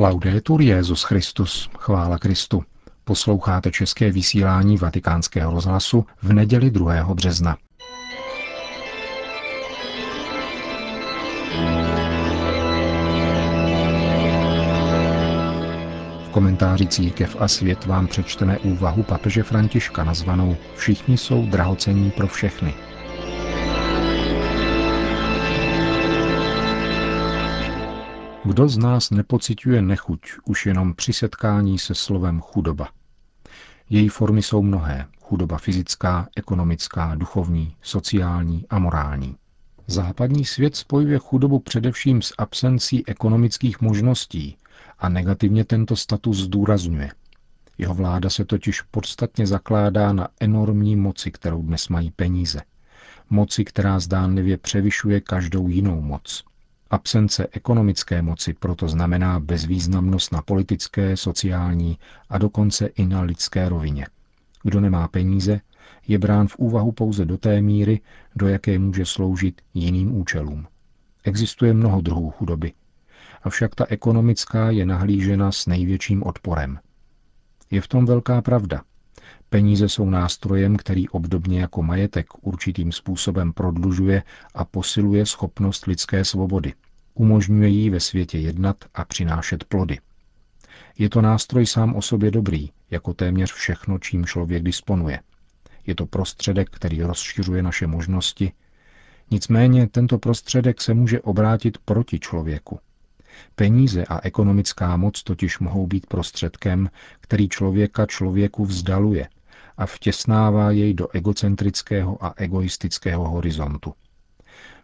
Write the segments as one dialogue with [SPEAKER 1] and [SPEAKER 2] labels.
[SPEAKER 1] Laudetur Jezus Christus, chvála Kristu. Posloucháte české vysílání Vatikánského rozhlasu v neděli 2. března. V komentáři Církev a svět vám přečteme úvahu papeže Františka nazvanou Všichni jsou drahocení pro všechny – Kdo z nás nepociťuje nechuť už jenom při setkání se slovem chudoba? Její formy jsou mnohé. Chudoba fyzická, ekonomická, duchovní, sociální a morální. Západní svět spojuje chudobu především s absencí ekonomických možností a negativně tento status zdůrazňuje. Jeho vláda se totiž podstatně zakládá na enormní moci, kterou dnes mají peníze. Moci, která zdánlivě převyšuje každou jinou moc. Absence ekonomické moci proto znamená bezvýznamnost na politické, sociální a dokonce i na lidské rovině. Kdo nemá peníze, je brán v úvahu pouze do té míry, do jaké může sloužit jiným účelům. Existuje mnoho druhů chudoby, avšak ta ekonomická je nahlížena s největším odporem. Je v tom velká pravda. Peníze jsou nástrojem, který obdobně jako majetek určitým způsobem prodlužuje a posiluje schopnost lidské svobody. Umožňuje jí ve světě jednat a přinášet plody. Je to nástroj sám o sobě dobrý, jako téměř všechno, čím člověk disponuje. Je to prostředek, který rozšiřuje naše možnosti, nicméně tento prostředek se může obrátit proti člověku. Peníze a ekonomická moc totiž mohou být prostředkem, který člověka člověku vzdaluje a vtěsnává jej do egocentrického a egoistického horizontu.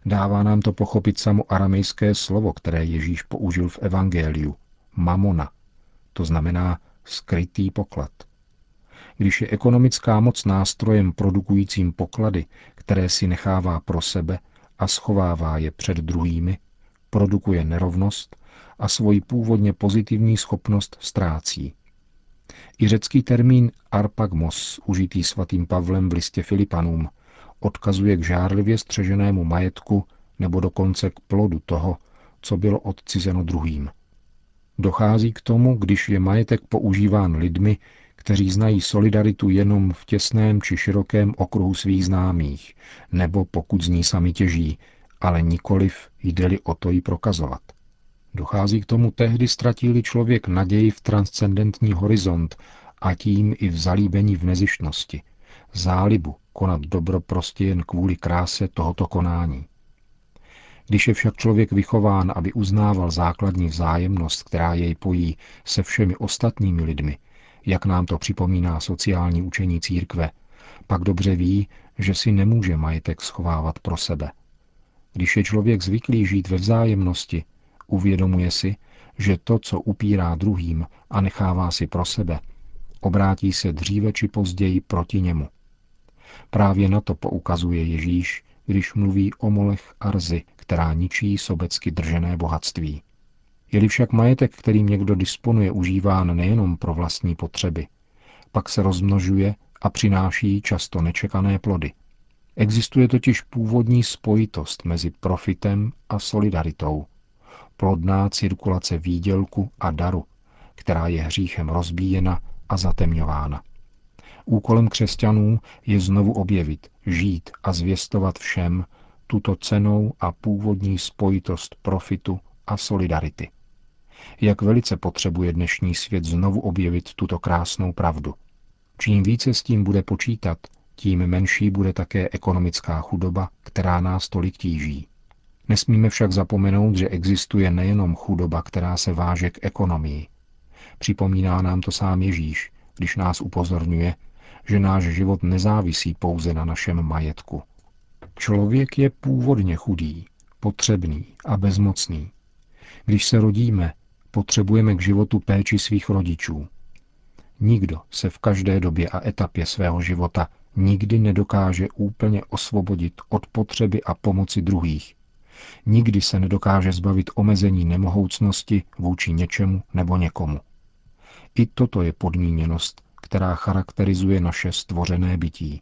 [SPEAKER 1] Dává nám to pochopit samo aramejské slovo, které Ježíš použil v Evangeliu. Mamona. To znamená skrytý poklad. Když je ekonomická moc nástrojem produkujícím poklady, které si nechává pro sebe a schovává je před druhými, produkuje nerovnost a svoji původně pozitivní schopnost ztrácí. I řecký termín arpagmos, užitý svatým Pavlem v listě Filipanům, odkazuje k žárlivě střeženému majetku nebo dokonce k plodu toho, co bylo odcizeno druhým. Dochází k tomu, když je majetek používán lidmi, kteří znají solidaritu jenom v těsném či širokém okruhu svých známých, nebo pokud z ní sami těží, ale nikoliv jde-li o to ji prokazovat. Dochází k tomu tehdy, ztratil člověk naději v transcendentní horizont a tím i v zalíbení v nezištnosti, zálibu konat dobro prostě jen kvůli kráse tohoto konání. Když je však člověk vychován, aby uznával základní vzájemnost, která jej pojí se všemi ostatními lidmi, jak nám to připomíná sociální učení církve, pak dobře ví, že si nemůže majetek schovávat pro sebe. Když je člověk zvyklý žít ve vzájemnosti, uvědomuje si, že to, co upírá druhým a nechává si pro sebe, obrátí se dříve či později proti němu. Právě na to poukazuje Ježíš, když mluví o molech a rzy, která ničí sobecky držené bohatství. Je-li však majetek, kterým někdo disponuje, užíván nejenom pro vlastní potřeby, pak se rozmnožuje a přináší často nečekané plody. Existuje totiž původní spojitost mezi profitem a solidaritou, plodná cirkulace výdělku a daru, která je hříchem rozbíjena a zatemňována. Úkolem křesťanů je znovu objevit, žít a zvěstovat všem tuto cenou a původní spojitost profitu a solidarity. Jak velice potřebuje dnešní svět znovu objevit tuto krásnou pravdu. Čím více s tím bude počítat, tím menší bude také ekonomická chudoba, která nás tolik tíží. Nesmíme však zapomenout, že existuje nejenom chudoba, která se váže k ekonomii. Připomíná nám to sám Ježíš, když nás upozorňuje, že náš život nezávisí pouze na našem majetku. Člověk je původně chudý, potřebný a bezmocný. Když se rodíme, potřebujeme k životu péči svých rodičů. Nikdo se v každé době a etapě svého života nikdy nedokáže úplně osvobodit od potřeby a pomoci druhých. Nikdy se nedokáže zbavit omezení nemohoucnosti vůči něčemu nebo někomu. I toto je podmíněnost, která charakterizuje naše stvořené bytí.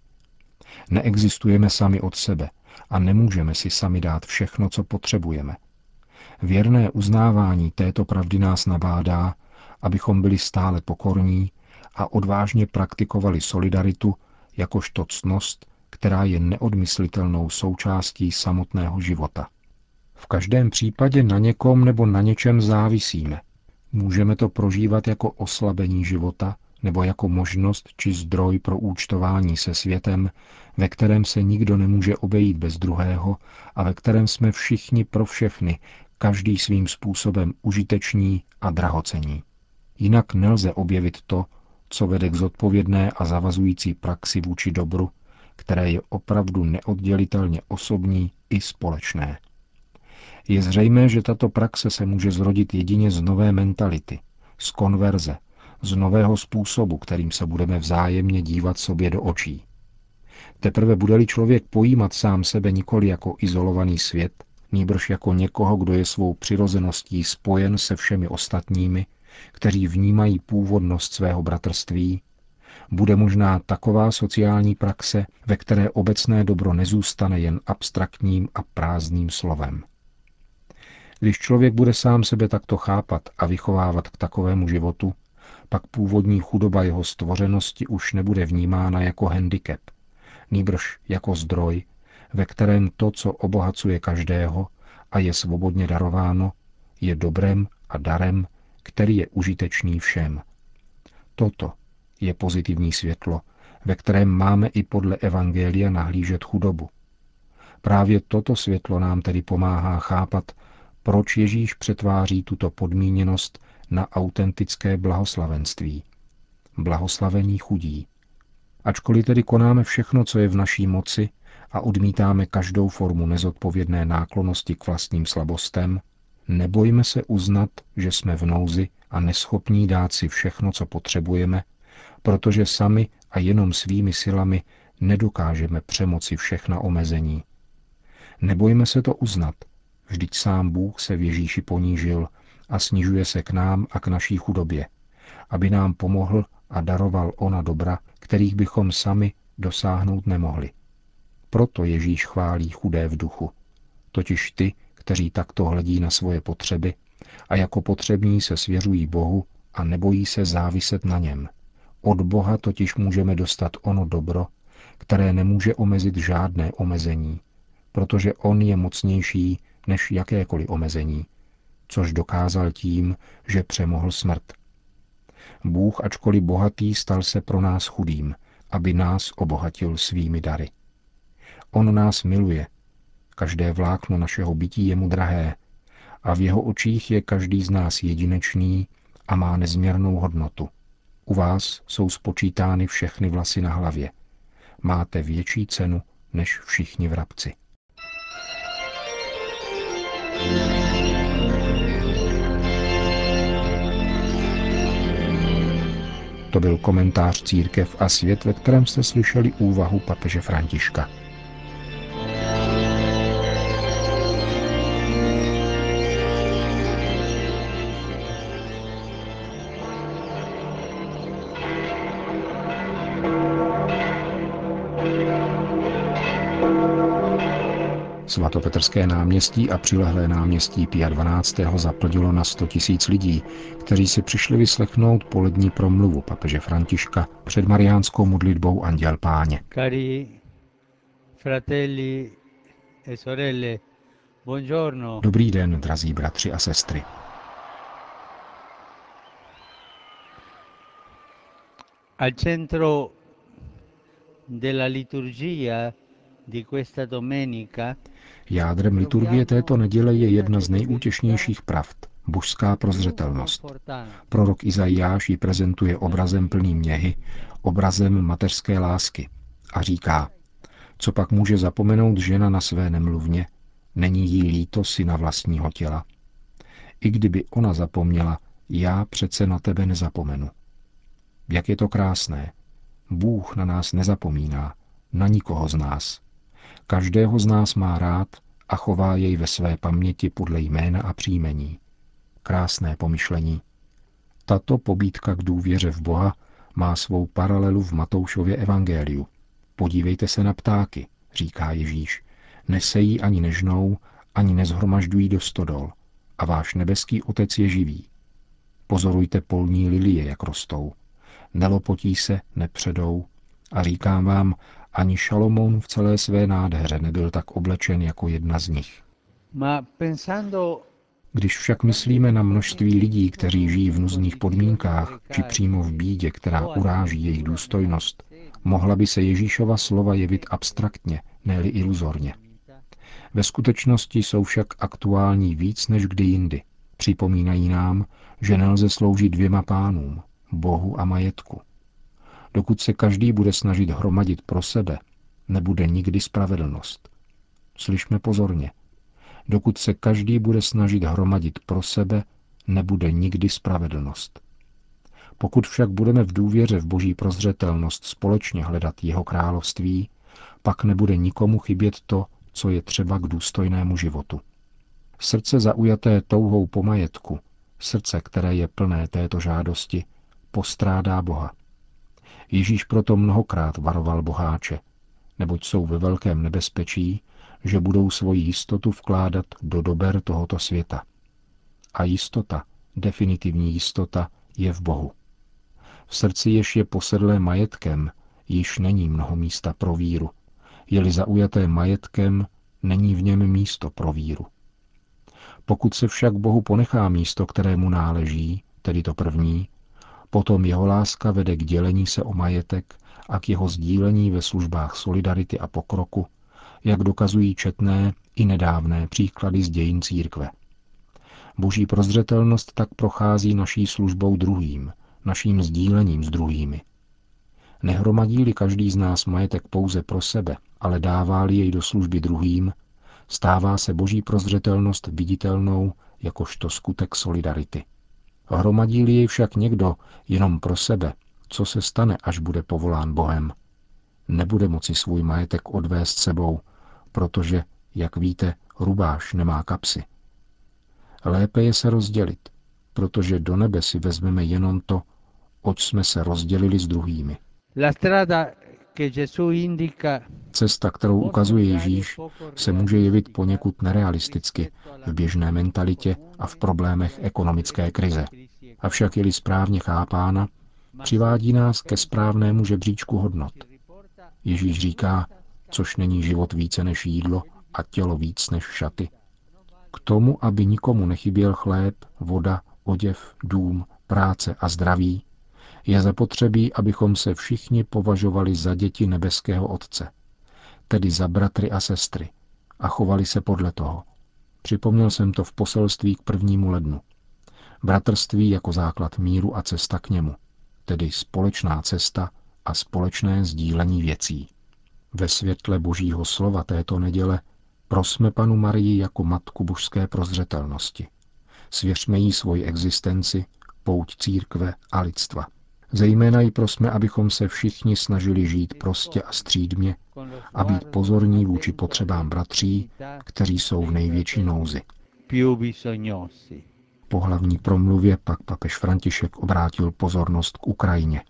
[SPEAKER 1] Neexistujeme sami od sebe a nemůžeme si sami dát všechno, co potřebujeme. Věrné uznávání této pravdy nás nabádá, abychom byli stále pokorní a odvážně praktikovali solidaritu jakožto ctnost, která je neodmyslitelnou součástí samotného života. V každém případě na někom nebo na něčem závisíme. Můžeme to prožívat jako oslabení života nebo jako možnost či zdroj pro účtování se světem, ve kterém se nikdo nemůže obejít bez druhého a ve kterém jsme všichni pro všechny, každý svým způsobem užiteční a drahocení. Jinak nelze objevit to, co vede k zodpovědné a zavazující praxi vůči dobru, které je opravdu neoddělitelně osobní i společné. Je zřejmé, že tato praxe se může zrodit jedině z nové mentality, z konverze, z nového způsobu, kterým se budeme vzájemně dívat sobě do očí. Teprve bude-li člověk pojímat sám sebe nikoli jako izolovaný svět, nýbrž jako někoho, kdo je svou přirozeností spojen se všemi ostatními, kteří vnímají původnost svého bratrství, bude možná taková sociální praxe, ve které obecné dobro nezůstane jen abstraktním a prázdným slovem. Když člověk bude sám sebe takto chápat a vychovávat k takovému životu, pak původní chudoba jeho stvořenosti už nebude vnímána jako handicap, nýbrž jako zdroj, ve kterém to, co obohacuje každého a je svobodně darováno, je dobrem a darem, který je užitečný všem. Toto je pozitivní světlo, ve kterém máme i podle Evangelia nahlížet chudobu. Právě toto světlo nám tedy pomáhá chápat, proč Ježíš přetváří tuto podmíněnost na autentické blahoslavenství. Blahoslavení chudí. Ačkoliv tedy konáme všechno, co je v naší moci a odmítáme každou formu nezodpovědné náklonosti k vlastním slabostem, nebojme se uznat, že jsme v nouzi a neschopní dát si všechno, co potřebujeme, protože sami a jenom svými silami nedokážeme přemoci všechna omezení. Nebojme se to uznat, vždyť sám Bůh se v Ježíši ponížil a snižuje se k nám a k naší chudobě, aby nám pomohl a daroval ona dobra, kterých bychom sami dosáhnout nemohli. Proto Ježíš chválí chudé v duchu, totiž ty, kteří takto hledí na svoje potřeby a jako potřební se svěřují Bohu a nebojí se záviset na něm. Od Boha totiž můžeme dostat ono dobro, které nemůže omezit žádné omezení, protože On je mocnější než jakékoliv omezení, což dokázal tím, že přemohl smrt. Bůh, ačkoliv bohatý, stal se pro nás chudým, aby nás obohatil svými dary. On nás miluje. Každé vlákno našeho bytí je mu drahé a v jeho očích je každý z nás jedinečný a má nezměrnou hodnotu. U vás jsou spočítány všechny vlasy na hlavě. Máte větší cenu než všichni vrabci. To byl komentář Církev a svět, ve kterém jste slyšeli úvahu papeže Františka. Svatopetrské náměstí a přilehlé náměstí Pia 12. zaplnilo na 100 tisíc lidí, kteří si přišli vyslechnout polední promluvu papeže Františka před mariánskou modlitbou Anděl Páně. Cari fratelli e sorelle, buongiorno. Dobrý den, drazí bratři a sestry.
[SPEAKER 2] Al centro della liturgia
[SPEAKER 1] Jádrem liturgie této neděle je jedna z nejútěšnějších pravd, božská prozřetelnost. Prorok Izajáš ji prezentuje obrazem plným něhy, obrazem mateřské lásky a říká, co pak může zapomenout žena na své nemluvně, není jí líto syna vlastního těla. I kdyby ona zapomněla, já přece na tebe nezapomenu. Jak je to krásné. Bůh na nás nezapomíná, na nikoho z nás. Každého z nás má rád a chová jej ve své paměti podle jména a příjmení. Krásné pomyšlení. Tato pobídka k důvěře v Boha má svou paralelu v Matoušově evangeliu. Podívejte se na ptáky, říká Ježíš. Nesejí ani nežnou, ani nezhromažďují do stodol. a váš nebeský otec je živý. Pozorujte polní lilie, jak rostou. Nelopotí se, nepředou. A říkám vám, ani Šalomoun v celé své nádheře nebyl tak oblečen jako jedna z nich. Když však myslíme na množství lidí, kteří žijí v nuzných podmínkách, či přímo v bídě, která uráží jejich důstojnost, mohla by se Ježíšova slova jevit abstraktně, ne iluzorně. Ve skutečnosti jsou však aktuální víc než kdy jindy. Připomínají nám, že nelze sloužit dvěma pánům, Bohu a majetku. Dokud se každý bude snažit hromadit pro sebe, nebude nikdy spravedlnost. Slyšme pozorně. Dokud se každý bude snažit hromadit pro sebe, nebude nikdy spravedlnost. Pokud však budeme v důvěře v boží prozřetelnost společně hledat jeho království, pak nebude nikomu chybět to, co je třeba k důstojnému životu. Srdce zaujaté touhou po majetku, srdce, které je plné této žádosti, postrádá Boha. Ježíš proto mnohokrát varoval boháče, neboť jsou ve velkém nebezpečí, že budou svoji jistotu vkládat do dober tohoto světa. A jistota, definitivní jistota, je v Bohu. V srdci, jež je posedlé majetkem, již není mnoho místa pro víru. Je-li zaujaté majetkem, není v něm místo pro víru. Pokud se však Bohu ponechá místo, kterému náleží, tedy to první, potom jeho láska vede k dělení se o majetek a k jeho sdílení ve službách solidarity a pokroku, jak dokazují četné i nedávné příklady z dějin církve. Boží prozřetelnost tak prochází naší službou druhým, naším sdílením s druhými. Nehromadí-li každý z nás majetek pouze pro sebe, ale dává-li jej do služby druhým, stává se boží prozřetelnost viditelnou jakožto skutek solidarity. Hromadí-li jej však někdo jenom pro sebe, co se stane, až bude povolán Bohem? Nebude moci svůj majetek odvést sebou, protože, jak víte, rubáš nemá kapsy. Lépe je se rozdělit, protože do nebe si vezmeme jenom to, oč jsme se rozdělili s druhými. Cesta, kterou ukazuje Ježíš, se může jevit poněkud nerealisticky v běžné mentalitě a v problémech ekonomické krize. Avšak je-li správně chápána, přivádí nás ke správnému žebříčku hodnot. Ježíš říká, což není život více než jídlo a tělo víc než šaty. K tomu, aby nikomu nechyběl chléb, voda, oděv, dům, práce a zdraví, je zapotřebí, abychom se všichni považovali za děti nebeského Otce, tedy za bratry a sestry, a chovali se podle toho. Připomněl jsem to v poselství k prvnímu lednu. Bratrství jako základ míru a cesta k němu, tedy společná cesta a společné sdílení věcí. Ve světle božího slova této neděle prosme panu Marii jako matku božské prozřetelnosti. Svěřme jí svoji existenci, pouť církve a lidstva. Zejména ji prosme, abychom se všichni snažili žít prostě a střídmě a být pozorní vůči potřebám bratří, kteří jsou v největší nouzi. Po hlavní promluvě pak papež František obrátil pozornost k Ukrajině.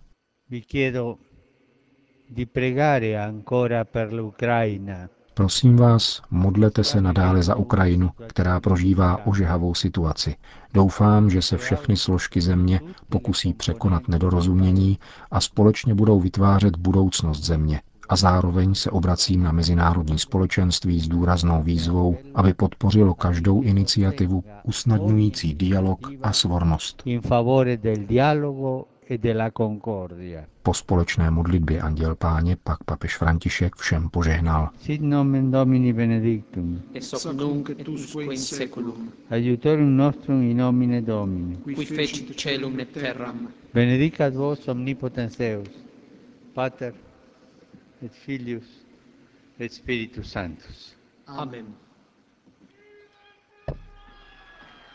[SPEAKER 1] Prosím vás, modlete se nadále za Ukrajinu, která prožívá ožehavou situaci. Doufám, že se všechny složky země pokusí překonat nedorozumění a společně budou vytvářet budoucnost země. A zároveň se obracím na mezinárodní společenství s důraznou výzvou, aby podpořilo každou iniciativu usnadňující dialog a svornost. E po společné modlitbě Anděl Páně pak papež František všem požehnal. Sit nomen Domini benedictum. Ex hoc nunc et usque in seculum. Aiutorium nostrum in nomine Domini. Qui fecit celum et terram. Benedicat vos omnipotens Deus, Pater et Filius et Spiritus Sanctus. Amen.